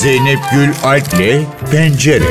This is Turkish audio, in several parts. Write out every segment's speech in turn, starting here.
Zeynep Gül Alp'le Pencere.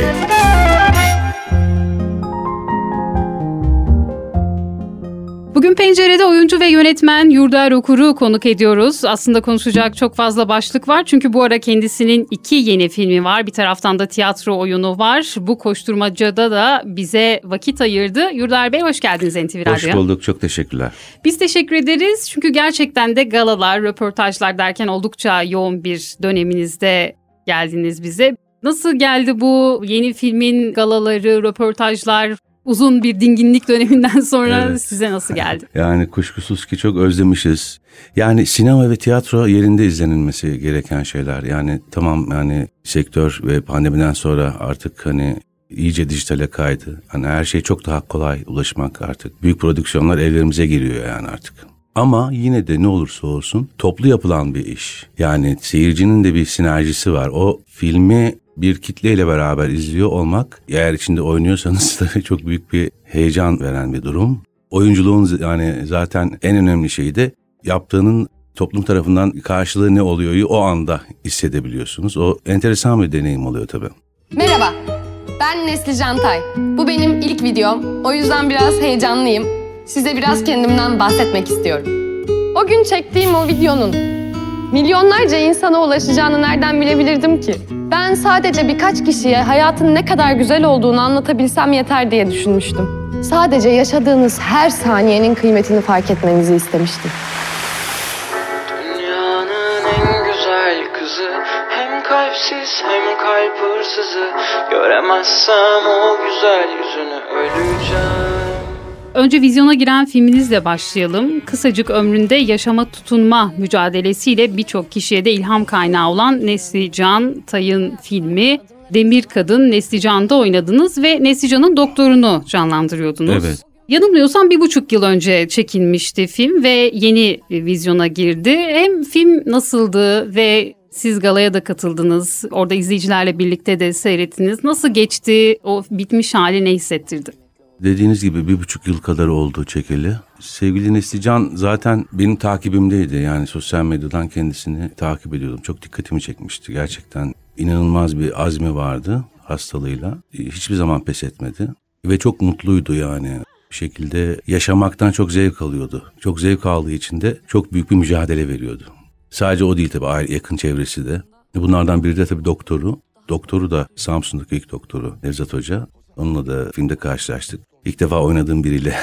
Bugün pencerede oyuncu ve yönetmen Yurda Okur'u konuk ediyoruz. Aslında konuşacak çok fazla başlık var. Çünkü bu ara kendisinin iki yeni filmi var. Bir taraftan da tiyatro oyunu var. Bu koşturmacada da bize vakit ayırdı. Yurda Bey hoş geldiniz NTV Radyo'ya. Hoş bulduk. Çok teşekkürler. Biz teşekkür ederiz. Çünkü gerçekten de galalar, röportajlar derken oldukça yoğun bir döneminizde geldiniz bize. Nasıl geldi bu yeni filmin galaları, röportajlar, uzun bir dinginlik döneminden sonra evet. size nasıl geldi? Yani kuşkusuz ki çok özlemişiz. Yani sinema ve tiyatro yerinde izlenilmesi gereken şeyler. Yani tamam yani sektör ve pandemiden sonra artık hani iyice dijitale kaydı. Hani her şey çok daha kolay ulaşmak artık. Büyük prodüksiyonlar evlerimize giriyor yani artık. Ama yine de ne olursa olsun toplu yapılan bir iş. Yani seyircinin de bir sinerjisi var. O filmi bir kitleyle beraber izliyor olmak eğer içinde oynuyorsanız tabii çok büyük bir heyecan veren bir durum. Oyunculuğun yani zaten en önemli şeyi de yaptığının toplum tarafından karşılığı ne oluyor o anda hissedebiliyorsunuz. O enteresan bir deneyim oluyor tabii. Merhaba, ben Nesli Cantay. Bu benim ilk videom. O yüzden biraz heyecanlıyım. Size biraz kendimden bahsetmek istiyorum. O gün çektiğim o videonun milyonlarca insana ulaşacağını nereden bilebilirdim ki? Ben sadece birkaç kişiye hayatın ne kadar güzel olduğunu anlatabilsem yeter diye düşünmüştüm. Sadece yaşadığınız her saniyenin kıymetini fark etmenizi istemiştim. Dünyanın en güzel kızı Hem kalpsiz hem kalp hırsızı Göremezsem o güzel yüzünü öleceğim Önce vizyona giren filminizle başlayalım. Kısacık ömründe yaşama tutunma mücadelesiyle birçok kişiye de ilham kaynağı olan Nesli Can Tay'ın filmi Demir Kadın Nesli Can'da oynadınız ve Nesli Can'ın doktorunu canlandırıyordunuz. Evet. Yanılmıyorsam bir buçuk yıl önce çekilmişti film ve yeni vizyona girdi. Hem film nasıldı ve siz galaya da katıldınız. Orada izleyicilerle birlikte de seyrettiniz. Nasıl geçti? O bitmiş hali ne hissettirdi? Dediğiniz gibi bir buçuk yıl kadar oldu çekili. Sevgili Neslican zaten benim takibimdeydi. Yani sosyal medyadan kendisini takip ediyordum. Çok dikkatimi çekmişti gerçekten. inanılmaz bir azmi vardı hastalığıyla. Hiçbir zaman pes etmedi. Ve çok mutluydu yani. Bir şekilde yaşamaktan çok zevk alıyordu. Çok zevk aldığı için de çok büyük bir mücadele veriyordu. Sadece o değil tabii yakın çevresi de. Bunlardan biri de tabii doktoru. Doktoru da Samsun'daki ilk doktoru Nevzat Hoca. Onunla da filmde karşılaştık. İlk defa oynadığım biriyle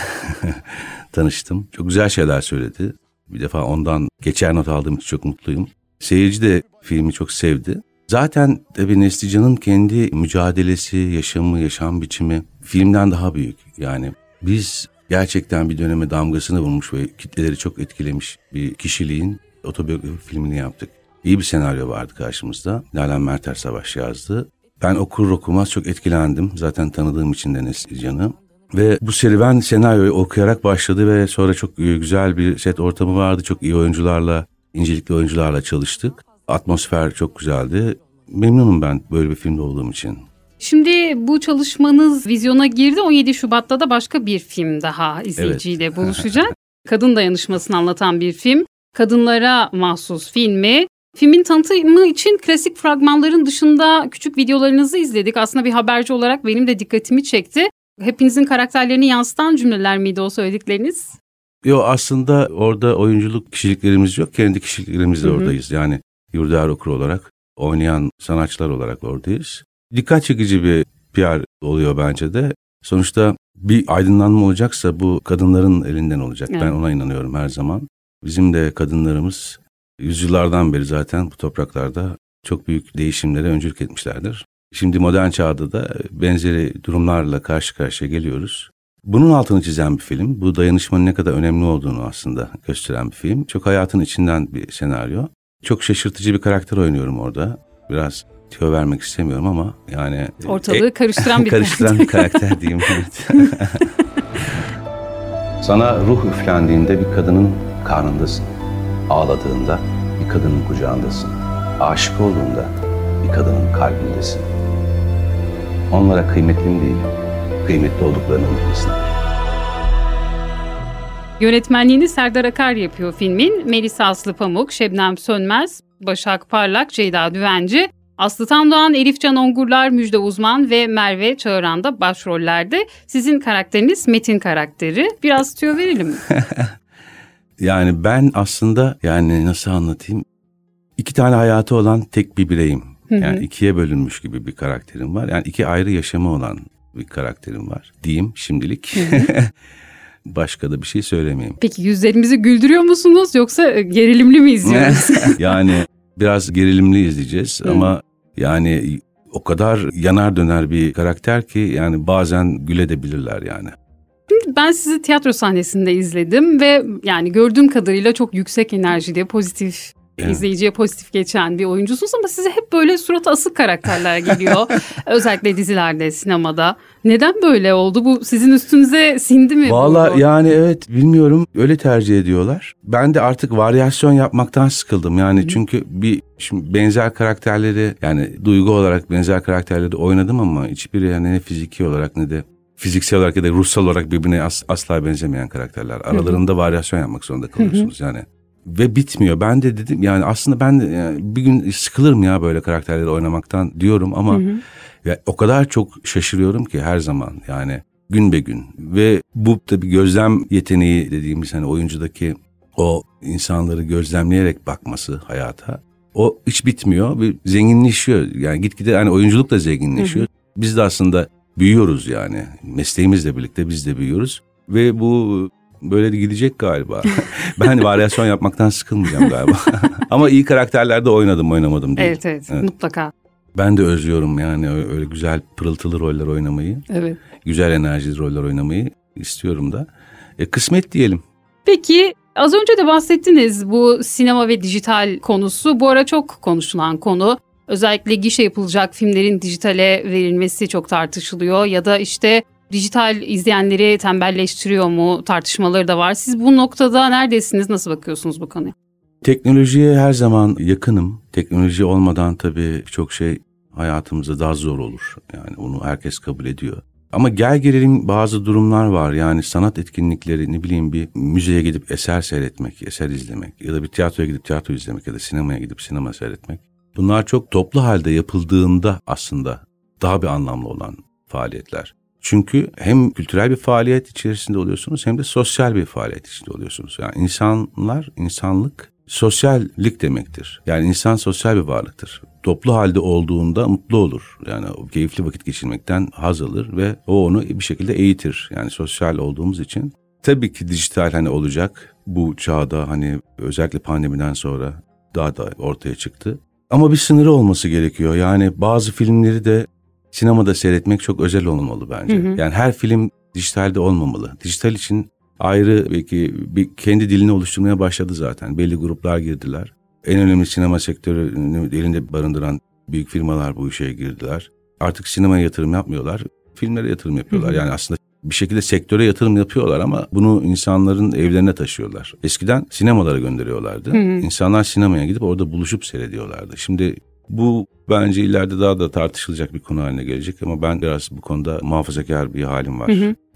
tanıştım. Çok güzel şeyler söyledi. Bir defa ondan geçer not aldığım için çok mutluyum. Seyirci de filmi çok sevdi. Zaten tabii Neslican'ın kendi mücadelesi, yaşamı, yaşam biçimi filmden daha büyük. Yani biz gerçekten bir döneme damgasını vurmuş ve kitleleri çok etkilemiş bir kişiliğin otobiyografi filmini yaptık. İyi bir senaryo vardı karşımızda. Nalan Merter Savaş yazdı. Ben okur okumaz çok etkilendim. Zaten tanıdığım için de Neslican'ı. Ve bu serüven senaryoyu okuyarak başladı ve sonra çok güzel bir set ortamı vardı. Çok iyi oyuncularla, incelikli oyuncularla çalıştık. Atmosfer çok güzeldi. Memnunum ben böyle bir filmde olduğum için. Şimdi bu çalışmanız vizyona girdi. 17 Şubat'ta da başka bir film daha izleyiciyle evet. buluşacak. Kadın dayanışmasını anlatan bir film. Kadınlara mahsus filmi. Filmin tanıtımı için klasik fragmanların dışında küçük videolarınızı izledik. Aslında bir haberci olarak benim de dikkatimi çekti. Hepinizin karakterlerini yansıtan cümleler miydi o söyledikleriniz? Yok aslında orada oyunculuk kişiliklerimiz yok. Kendi kişiliklerimizle oradayız. Yani Yurda Okur olarak oynayan sanatçılar olarak oradayız. Dikkat çekici bir PR oluyor bence de. Sonuçta bir aydınlanma olacaksa bu kadınların elinden olacak. Evet. Ben ona inanıyorum her zaman. Bizim de kadınlarımız yüzyıllardan beri zaten bu topraklarda çok büyük değişimlere öncülük etmişlerdir. Şimdi modern çağda da benzeri durumlarla karşı karşıya geliyoruz. Bunun altını çizen bir film. Bu dayanışmanın ne kadar önemli olduğunu aslında gösteren bir film. Çok hayatın içinden bir senaryo. Çok şaşırtıcı bir karakter oynuyorum orada. Biraz tüyo vermek istemiyorum ama yani... Ortalığı e, karıştıran bir karıştıran bir karakter diyeyim. Evet. Sana ruh üflendiğinde bir kadının karnındasın. Ağladığında bir kadının kucağındasın. Aşık olduğunda bir kadının kalbindesin. Onlara kıymetli mi değil, kıymetli olduklarını unutmasınlar. Yönetmenliğini Serdar Akar yapıyor filmin. Melisa Aslı Pamuk, Şebnem Sönmez, Başak Parlak, Ceyda Düvenci. Aslı Tandoğan, Elif Can Ongurlar, Müjde Uzman ve Merve Çağıran da başrollerde. Sizin karakteriniz Metin karakteri. Biraz tüyo verelim mi? Yani ben aslında yani nasıl anlatayım? İki tane hayatı olan tek bir bireyim. Yani ikiye bölünmüş gibi bir karakterim var. Yani iki ayrı yaşamı olan bir karakterim var. Diyeyim şimdilik. Başka da bir şey söylemeyeyim. Peki yüzlerimizi güldürüyor musunuz yoksa e, gerilimli mi izliyoruz? yani biraz gerilimli izleyeceğiz ama yani o kadar yanar döner bir karakter ki yani bazen gülebilirler yani. Ben sizi tiyatro sahnesinde izledim ve yani gördüğüm kadarıyla çok yüksek enerjili, pozitif Evet. izleyiciye pozitif geçen bir oyuncusunuz ama size hep böyle surat asık karakterler geliyor. Özellikle dizilerde, sinemada. Neden böyle oldu? Bu sizin üstünüze sindi mi? Valla yani evet bilmiyorum öyle tercih ediyorlar. Ben de artık varyasyon yapmaktan sıkıldım. Yani çünkü bir şimdi benzer karakterleri yani duygu olarak benzer karakterleri oynadım ama hiçbiri yani ne fiziki olarak ne de fiziksel olarak ya da ruhsal olarak birbirine as- asla benzemeyen karakterler. Aralarında varyasyon yapmak zorunda kalıyorsunuz yani. Ve bitmiyor. Ben de dedim yani aslında ben de yani bir gün sıkılırım ya böyle karakterleri oynamaktan diyorum ama ya o kadar çok şaşırıyorum ki her zaman yani gün be gün ve bu tabii gözlem yeteneği dediğimiz hani oyuncudaki o insanları gözlemleyerek bakması hayata o hiç bitmiyor ve zenginleşiyor. Yani gitgide hani oyunculuk da zenginleşiyor. Biz de aslında büyüyoruz yani. Mesleğimizle birlikte biz de büyüyoruz ve bu böyle de gidecek galiba. ben varyasyon yapmaktan sıkılmayacağım galiba. Ama iyi karakterlerde oynadım oynamadım değil. Evet, evet Evet. mutlaka. Ben de özlüyorum yani öyle güzel pırıltılı roller oynamayı, Evet. güzel enerjili roller oynamayı istiyorum da. E, kısmet diyelim. Peki az önce de bahsettiniz bu sinema ve dijital konusu. Bu ara çok konuşulan konu. Özellikle gişe yapılacak filmlerin dijitale verilmesi çok tartışılıyor ya da işte dijital izleyenleri tembelleştiriyor mu tartışmaları da var. Siz bu noktada neredesiniz? Nasıl bakıyorsunuz bu konuya? Teknolojiye her zaman yakınım. Teknoloji olmadan tabii çok şey hayatımızda daha zor olur. Yani bunu herkes kabul ediyor. Ama gel gelelim bazı durumlar var. Yani sanat etkinlikleri ne bileyim bir müzeye gidip eser seyretmek, eser izlemek ya da bir tiyatroya gidip tiyatro izlemek ya da sinemaya gidip sinema seyretmek. Bunlar çok toplu halde yapıldığında aslında daha bir anlamlı olan faaliyetler. Çünkü hem kültürel bir faaliyet içerisinde oluyorsunuz hem de sosyal bir faaliyet içinde oluyorsunuz. Yani insanlar, insanlık sosyallik demektir. Yani insan sosyal bir varlıktır. Toplu halde olduğunda mutlu olur. Yani keyifli vakit geçirmekten haz alır ve o onu bir şekilde eğitir. Yani sosyal olduğumuz için. Tabii ki dijital hani olacak. Bu çağda hani özellikle pandemiden sonra daha da ortaya çıktı. Ama bir sınırı olması gerekiyor. Yani bazı filmleri de sinemada seyretmek çok özel olmalı bence. Yani her film dijitalde olmamalı. Dijital için ayrı belki bir kendi dilini oluşturmaya başladı zaten. Belli gruplar girdiler. En önemli sinema sektörünü elinde barındıran büyük firmalar bu işe girdiler. Artık sinemaya yatırım yapmıyorlar. Filmlere yatırım yapıyorlar. Yani aslında bir şekilde sektöre yatırım yapıyorlar ama bunu insanların evlerine taşıyorlar. Eskiden sinemalara gönderiyorlardı. İnsanlar sinemaya gidip orada buluşup seyrediyorlardı. Şimdi bu bence ileride daha da tartışılacak bir konu haline gelecek ama ben biraz bu konuda muhafazakar bir halim var.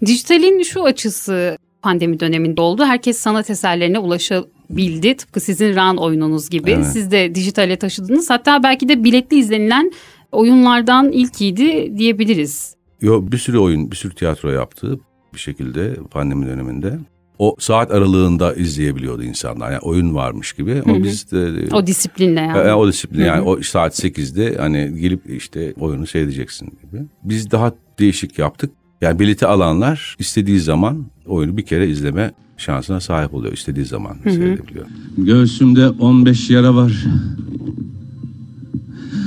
Dijitalin şu açısı pandemi döneminde oldu. Herkes sanat eserlerine ulaşabildi. Tıpkı sizin RAN oyununuz gibi. Evet. Siz de dijitale taşıdınız. Hatta belki de biletli izlenilen oyunlardan ilkiydi diyebiliriz. Yo, bir sürü oyun, bir sürü tiyatro yaptı bir şekilde pandemi döneminde. O saat aralığında izleyebiliyordu insanlar. Yani oyun varmış gibi ama biz de O disiplinle yani. E, o disiplin yani o saat 8'de hani gelip işte oyunu seyredeceksin gibi. Biz daha değişik yaptık. Yani bileti alanlar istediği zaman oyunu bir kere izleme şansına sahip oluyor. istediği zaman seyredebiliyor. Göğsümde 15 yara var.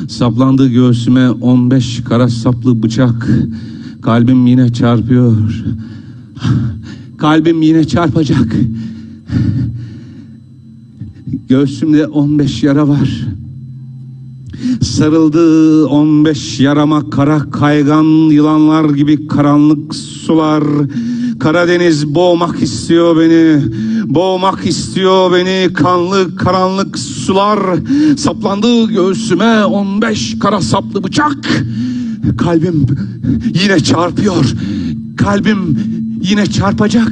Saplandı göğsüme 15 kara saplı bıçak. Kalbim yine çarpıyor. Kalbim yine çarpacak. Göğsümde 15 yara var. Sarıldı 15 yarama kara kaygan yılanlar gibi karanlık sular. Karadeniz boğmak istiyor beni. Boğmak istiyor beni kanlı karanlık sular. Saplandı göğsüme 15 kara saplı bıçak. Kalbim yine çarpıyor. Kalbim yine çarpacak.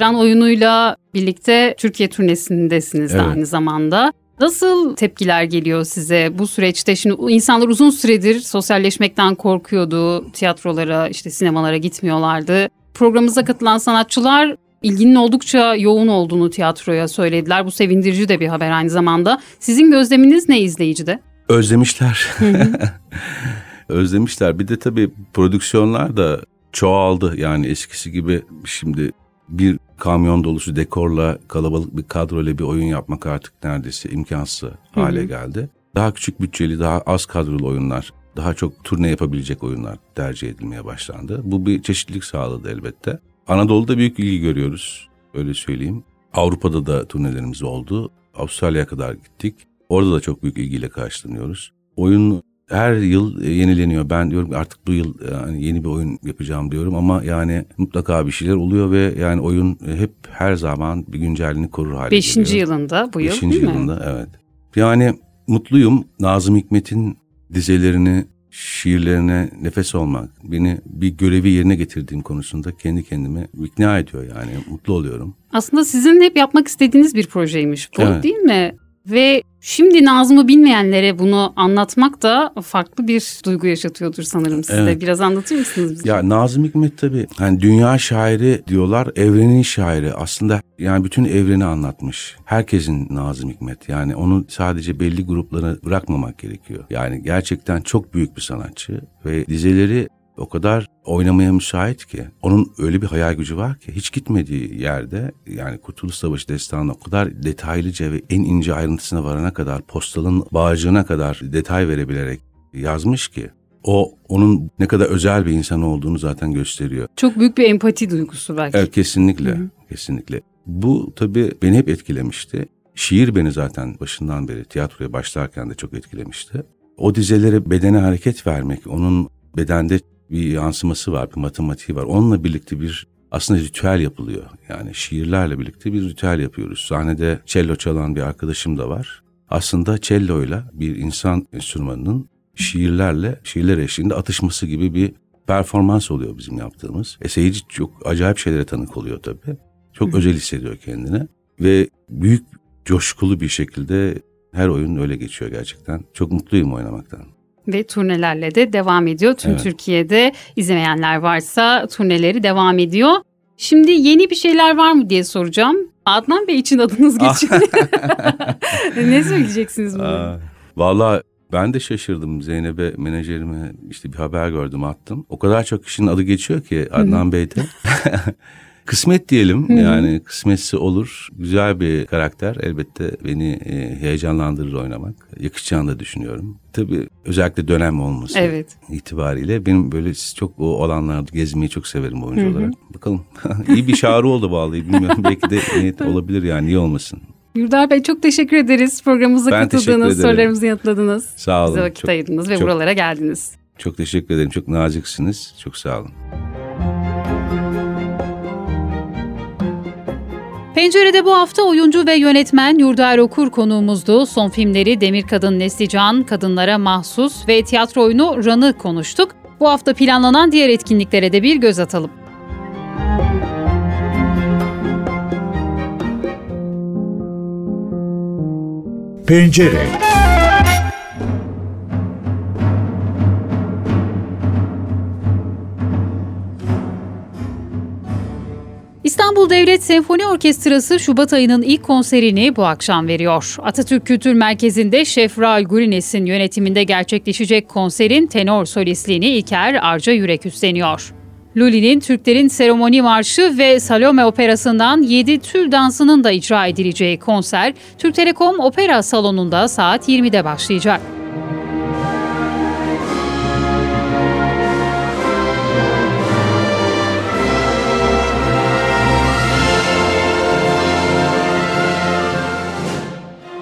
RAN oyunuyla birlikte Türkiye turnesindesiniz de Evet. aynı zamanda. Nasıl tepkiler geliyor size bu süreçte? Şimdi insanlar uzun süredir sosyalleşmekten korkuyordu. Tiyatrolara, işte sinemalara gitmiyorlardı. Programımıza katılan sanatçılar ilginin oldukça yoğun olduğunu tiyatroya söylediler. Bu sevindirici de bir haber aynı zamanda. Sizin gözleminiz ne izleyicide? Özlemişler. Özlemişler. Bir de tabii prodüksiyonlar da çoğaldı. Yani eskisi gibi şimdi bir kamyon dolusu dekorla kalabalık bir kadroyla bir oyun yapmak artık neredeyse imkansız hale geldi. Daha küçük bütçeli, daha az kadrolu oyunlar, daha çok turne yapabilecek oyunlar tercih edilmeye başlandı. Bu bir çeşitlilik sağladı elbette. Anadolu'da büyük ilgi görüyoruz, öyle söyleyeyim. Avrupa'da da turnelerimiz oldu. Avustralya'ya kadar gittik. Orada da çok büyük ilgiyle karşılanıyoruz. Oyun her yıl e, yenileniyor. Ben diyorum artık bu yıl yani yeni bir oyun yapacağım diyorum ama yani mutlaka bir şeyler oluyor ve yani oyun hep her zaman bir güncelliğini korur hale Beşinci geliyor. yılında bu yıl Beşinci değil mi? yılında evet. Yani mutluyum. Nazım Hikmet'in dizelerini, şiirlerine nefes olmak, beni bir görevi yerine getirdiğim konusunda kendi kendime ikna ediyor yani. Mutlu oluyorum. Aslında sizin hep yapmak istediğiniz bir projeymiş bu Evet. değil mi? Ve şimdi Nazım'ı bilmeyenlere bunu anlatmak da farklı bir duygu yaşatıyordur sanırım size. Evet. Biraz anlatır mısınız bize? Ya Nazım Hikmet tabii hani dünya şairi diyorlar, evrenin şairi. Aslında yani bütün evreni anlatmış. Herkesin Nazım Hikmet. Yani onu sadece belli gruplara bırakmamak gerekiyor. Yani gerçekten çok büyük bir sanatçı ve dizeleri o kadar oynamaya müsait ki. Onun öyle bir hayal gücü var ki hiç gitmediği yerde yani Kurtuluş Savaşı destanı o kadar detaylıca ve en ince ayrıntısına varana kadar postalın bağcığına kadar detay verebilerek yazmış ki o onun ne kadar özel bir insan olduğunu zaten gösteriyor. Çok büyük bir empati duygusu belki. Evet kesinlikle, kesinlikle. Bu tabii beni hep etkilemişti. Şiir beni zaten başından beri tiyatroya başlarken de çok etkilemişti. O dizelere bedene hareket vermek, onun bedende bir yansıması var, bir matematiği var. Onunla birlikte bir aslında ritüel yapılıyor. Yani şiirlerle birlikte bir ritüel yapıyoruz. Sahnede cello çalan bir arkadaşım da var. Aslında celloyla bir insan enstrümanının şiirlerle, şiirler eşliğinde atışması gibi bir performans oluyor bizim yaptığımız. E seyirci çok acayip şeylere tanık oluyor tabii. Çok özel hissediyor kendini. Ve büyük coşkulu bir şekilde her oyun öyle geçiyor gerçekten. Çok mutluyum oynamaktan. Ve turnelerle de devam ediyor. Tüm Evet. Türkiye'de izlemeyenler varsa turneleri devam ediyor. Şimdi yeni bir şeyler var mı diye soracağım. Adnan Bey için adınız geçiyor. ne söyleyeceksiniz buna? Aa, Vallahi ben de şaşırdım Zeynep'e menajerime işte bir haber gördüm attım. O kadar çok kişinin adı geçiyor ki Adnan Bey'de. Kısmet diyelim yani kısmetse olur. Güzel bir karakter elbette beni e, heyecanlandırır oynamak. Yakışacağını da düşünüyorum. Tabii özellikle dönem olması Evet. itibariyle benim böyle çok o alanlarda gezmeyi çok severim oyuncu olarak. Bakalım iyi bir çağrı oldu vallahi bilmiyorum belki de niyet olabilir yani niye olmasın. Yurdar Bey çok teşekkür ederiz. Programımıza Ben katıldınız, sorularımızı yanıtladınız. Sağ olun. Bize vakit Çok- ayırdınız ve çok- buralara geldiniz. Çok teşekkür ederim. Çok naziksiniz. Çok sağ olun. Pencerede bu hafta oyuncu ve yönetmen Yurdar Okur konuğumuzdu. Son filmleri Demir Kadın Neslican, Kadınlara Mahsus ve tiyatro oyunu Ran'ı konuştuk. Bu hafta planlanan diğer etkinliklere de bir göz atalım. Pencere Devlet Senfoni Orkestrası Şubat ayının ilk konserini bu akşam veriyor. Atatürk Kültür Merkezi'nde Şef Raul Gurines'in yönetiminde gerçekleşecek konserin tenor solistliğini İlker Arca Yürek üstleniyor. Lully'nin Türklerin Seremoni Marşı ve Salome Operası'ndan 7 tül dansının da icra edileceği konser Türk Telekom Opera Salonu'nda saat 20'de başlayacak.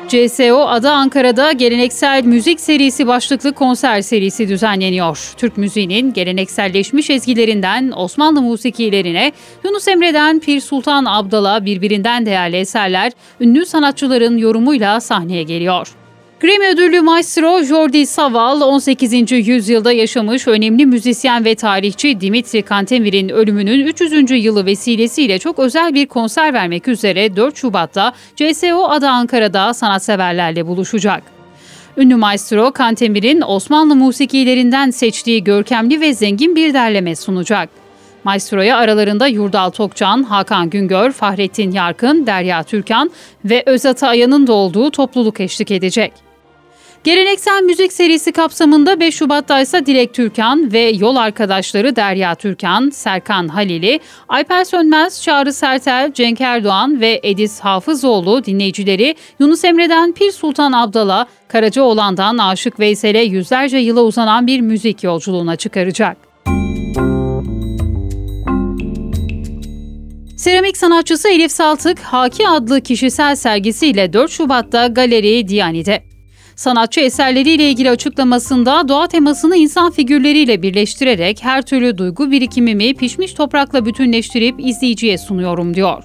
CSO Ada Ankara'da geleneksel müzik serisi başlıklı konser serisi düzenleniyor. Türk müziğinin gelenekselleşmiş ezgilerinden Osmanlı musikilerine, Yunus Emre'den Pir Sultan Abdal'a birbirinden değerli eserler ünlü sanatçıların yorumuyla sahneye geliyor. Grammy ödüllü maestro Jordi Savall 18. yüzyılda yaşamış önemli müzisyen ve tarihçi Dimitri Kantemir'in ölümünün 300. yılı vesilesiyle çok özel bir konser vermek üzere 4 Şubat'ta CSO Ada Ankara'da sanatseverlerle buluşacak. Ünlü maestro Kantemir'in Osmanlı musikilerinden seçtiği görkemli ve zengin bir derleme sunacak. Maestro'ya aralarında Yurdal Tokcan, Hakan Güngör, Fahrettin Yarkın, Derya Türkan ve Özat Aya'nın da olduğu topluluk eşlik edecek. Geleneksel müzik serisi kapsamında 5 Şubat'ta ise Dilek Türkan ve yol arkadaşları Derya Türkan, Serkan Halili, Alper Sönmez, Çağrı Sertel, Cenk Erdoğan ve Edis Hafızoğlu dinleyicileri Yunus Emre'den Pir Sultan Abdal'a, Karacaoğlan'dan Aşık Veysel'e yüzlerce yıla uzanan bir müzik yolculuğuna çıkaracak. Seramik sanatçısı Elif Saltık, Haki adlı kişisel sergisiyle 4 Şubat'ta Galeri Diyane'de. Sanatçı eserleriyle ilgili açıklamasında doğa temasını insan figürleriyle birleştirerek her türlü duygu birikimimi pişmiş toprakla bütünleştirip izleyiciye sunuyorum diyor.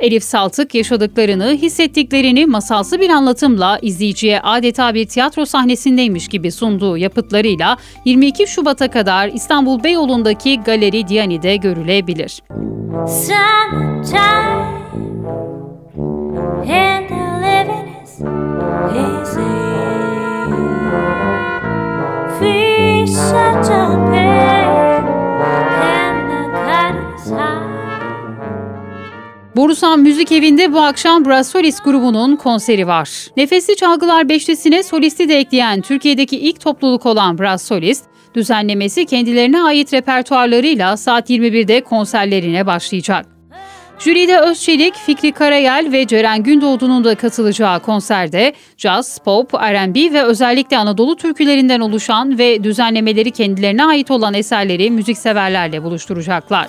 Elif Saltık yaşadıklarını, hissettiklerini masalsı bir anlatımla izleyiciye adeta bir tiyatro sahnesindeymiş gibi sunduğu yapıtlarıyla 22 Şubat'a kadar İstanbul Beyoğlu'ndaki Galeri Diyane'de görülebilir. Summertime Borusan Müzik Evi'nde bu akşam Brassolis grubunun konseri var. Nefesli Çalgılar Beşlisi'ne solisti de ekleyen Türkiye'deki ilk topluluk olan Brassolis, düzenlemesi kendilerine ait repertuarlarıyla saat 21'de konserlerine başlayacak. Jüride Özçelik, Fikri Karayel ve Ceren Gündoğdu'nun da katılacağı konserde jazz, pop, R&B ve özellikle Anadolu türkülerinden oluşan ve düzenlemeleri kendilerine ait olan eserleri müzikseverlerle buluşturacaklar.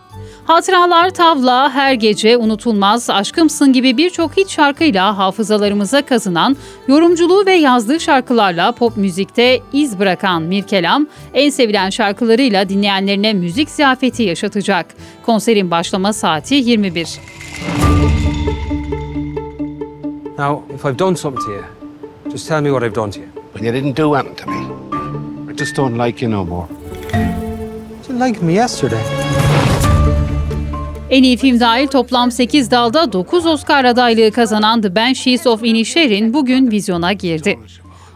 Hatıralar tavla, her gece unutulmaz, aşkımsın gibi birçok hit şarkıyla hafızalarımıza kazınan, yorumculuğu ve yazdığı şarkılarla pop müzikte iz bırakan Mirkelam, en sevilen şarkılarıyla dinleyenlerine müzik ziyafeti yaşatacak. Konserin başlama saati 21. Now, if I've done something to you, just tell me what I've done to you. Well, you didn't do anything to me. I just don't like you no more. You liked me yesterday. En iyi film dahil toplam 8 dalda 9 Oscar adaylığı kazanan The Banshees of Inisherin bugün vizyona girdi.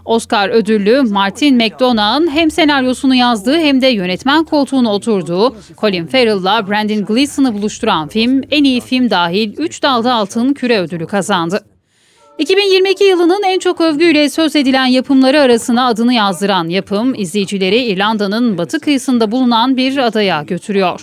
Oscar ödüllü Martin McDonagh'ın hem senaryosunu yazdığı hem de yönetmen koltuğuna oturduğu Colin Farrell'la Brandon Gleeson'ı buluşturan film en iyi film dahil 3 dalda altın küre ödülü kazandı. 2022 yılının en çok övgüyle söz edilen yapımları arasına adını yazdıran yapım, izleyicileri İrlanda'nın batı kıyısında bulunan bir adaya götürüyor.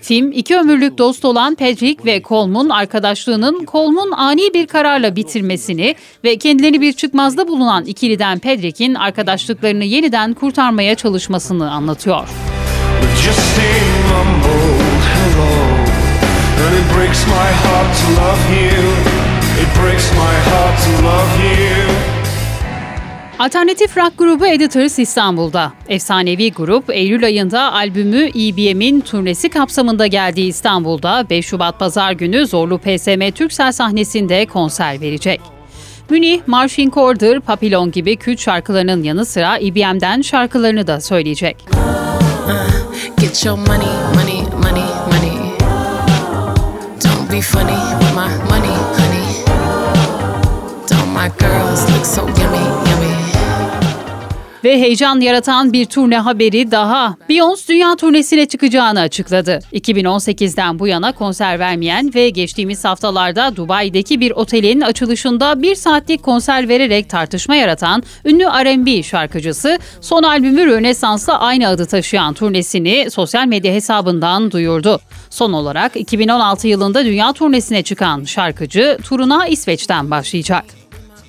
Film, iki ömürlük dost olan Patrick ve Colm'un arkadaşlığının Colm'un ani bir kararla bitirmesini ve kendilerini bir çıkmazda bulunan ikiliden Patrick'in arkadaşlıklarını yeniden kurtarmaya çalışmasını anlatıyor. Just Alternatif rock grubu Editors İstanbul'da. Efsanevi grup Eylül ayında albümü EBM'in turnesi kapsamında geldiği İstanbul'da 5 Şubat Pazar günü Zorlu PSM Türksel sahnesinde konser verecek. Münih, Marching Order, Papillon gibi kült şarkılarının yanı sıra EBM'den şarkılarını da söyleyecek. Get your money, money, money, money. Don't be funny with my money, honey. Don't my girls look so yummy, ve heyecan yaratan bir turne haberi daha. Beyoncé dünya turnesine çıkacağını açıkladı. 2018'den bu yana konser vermeyen ve geçtiğimiz haftalarda Dubai'deki bir otelin açılışında bir saatlik konser vererek tartışma yaratan ünlü R&B şarkıcısı son albümü Rönesans'la aynı adı taşıyan turnesini sosyal medya hesabından duyurdu. Son olarak 2016 yılında dünya turnesine çıkan şarkıcı turuna İsveç'ten başlayacak.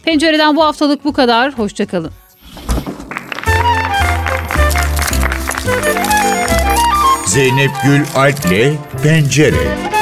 Pencereden bu haftalık bu kadar. Hoşçakalın. Zeynep Gül Alp'le Pencere.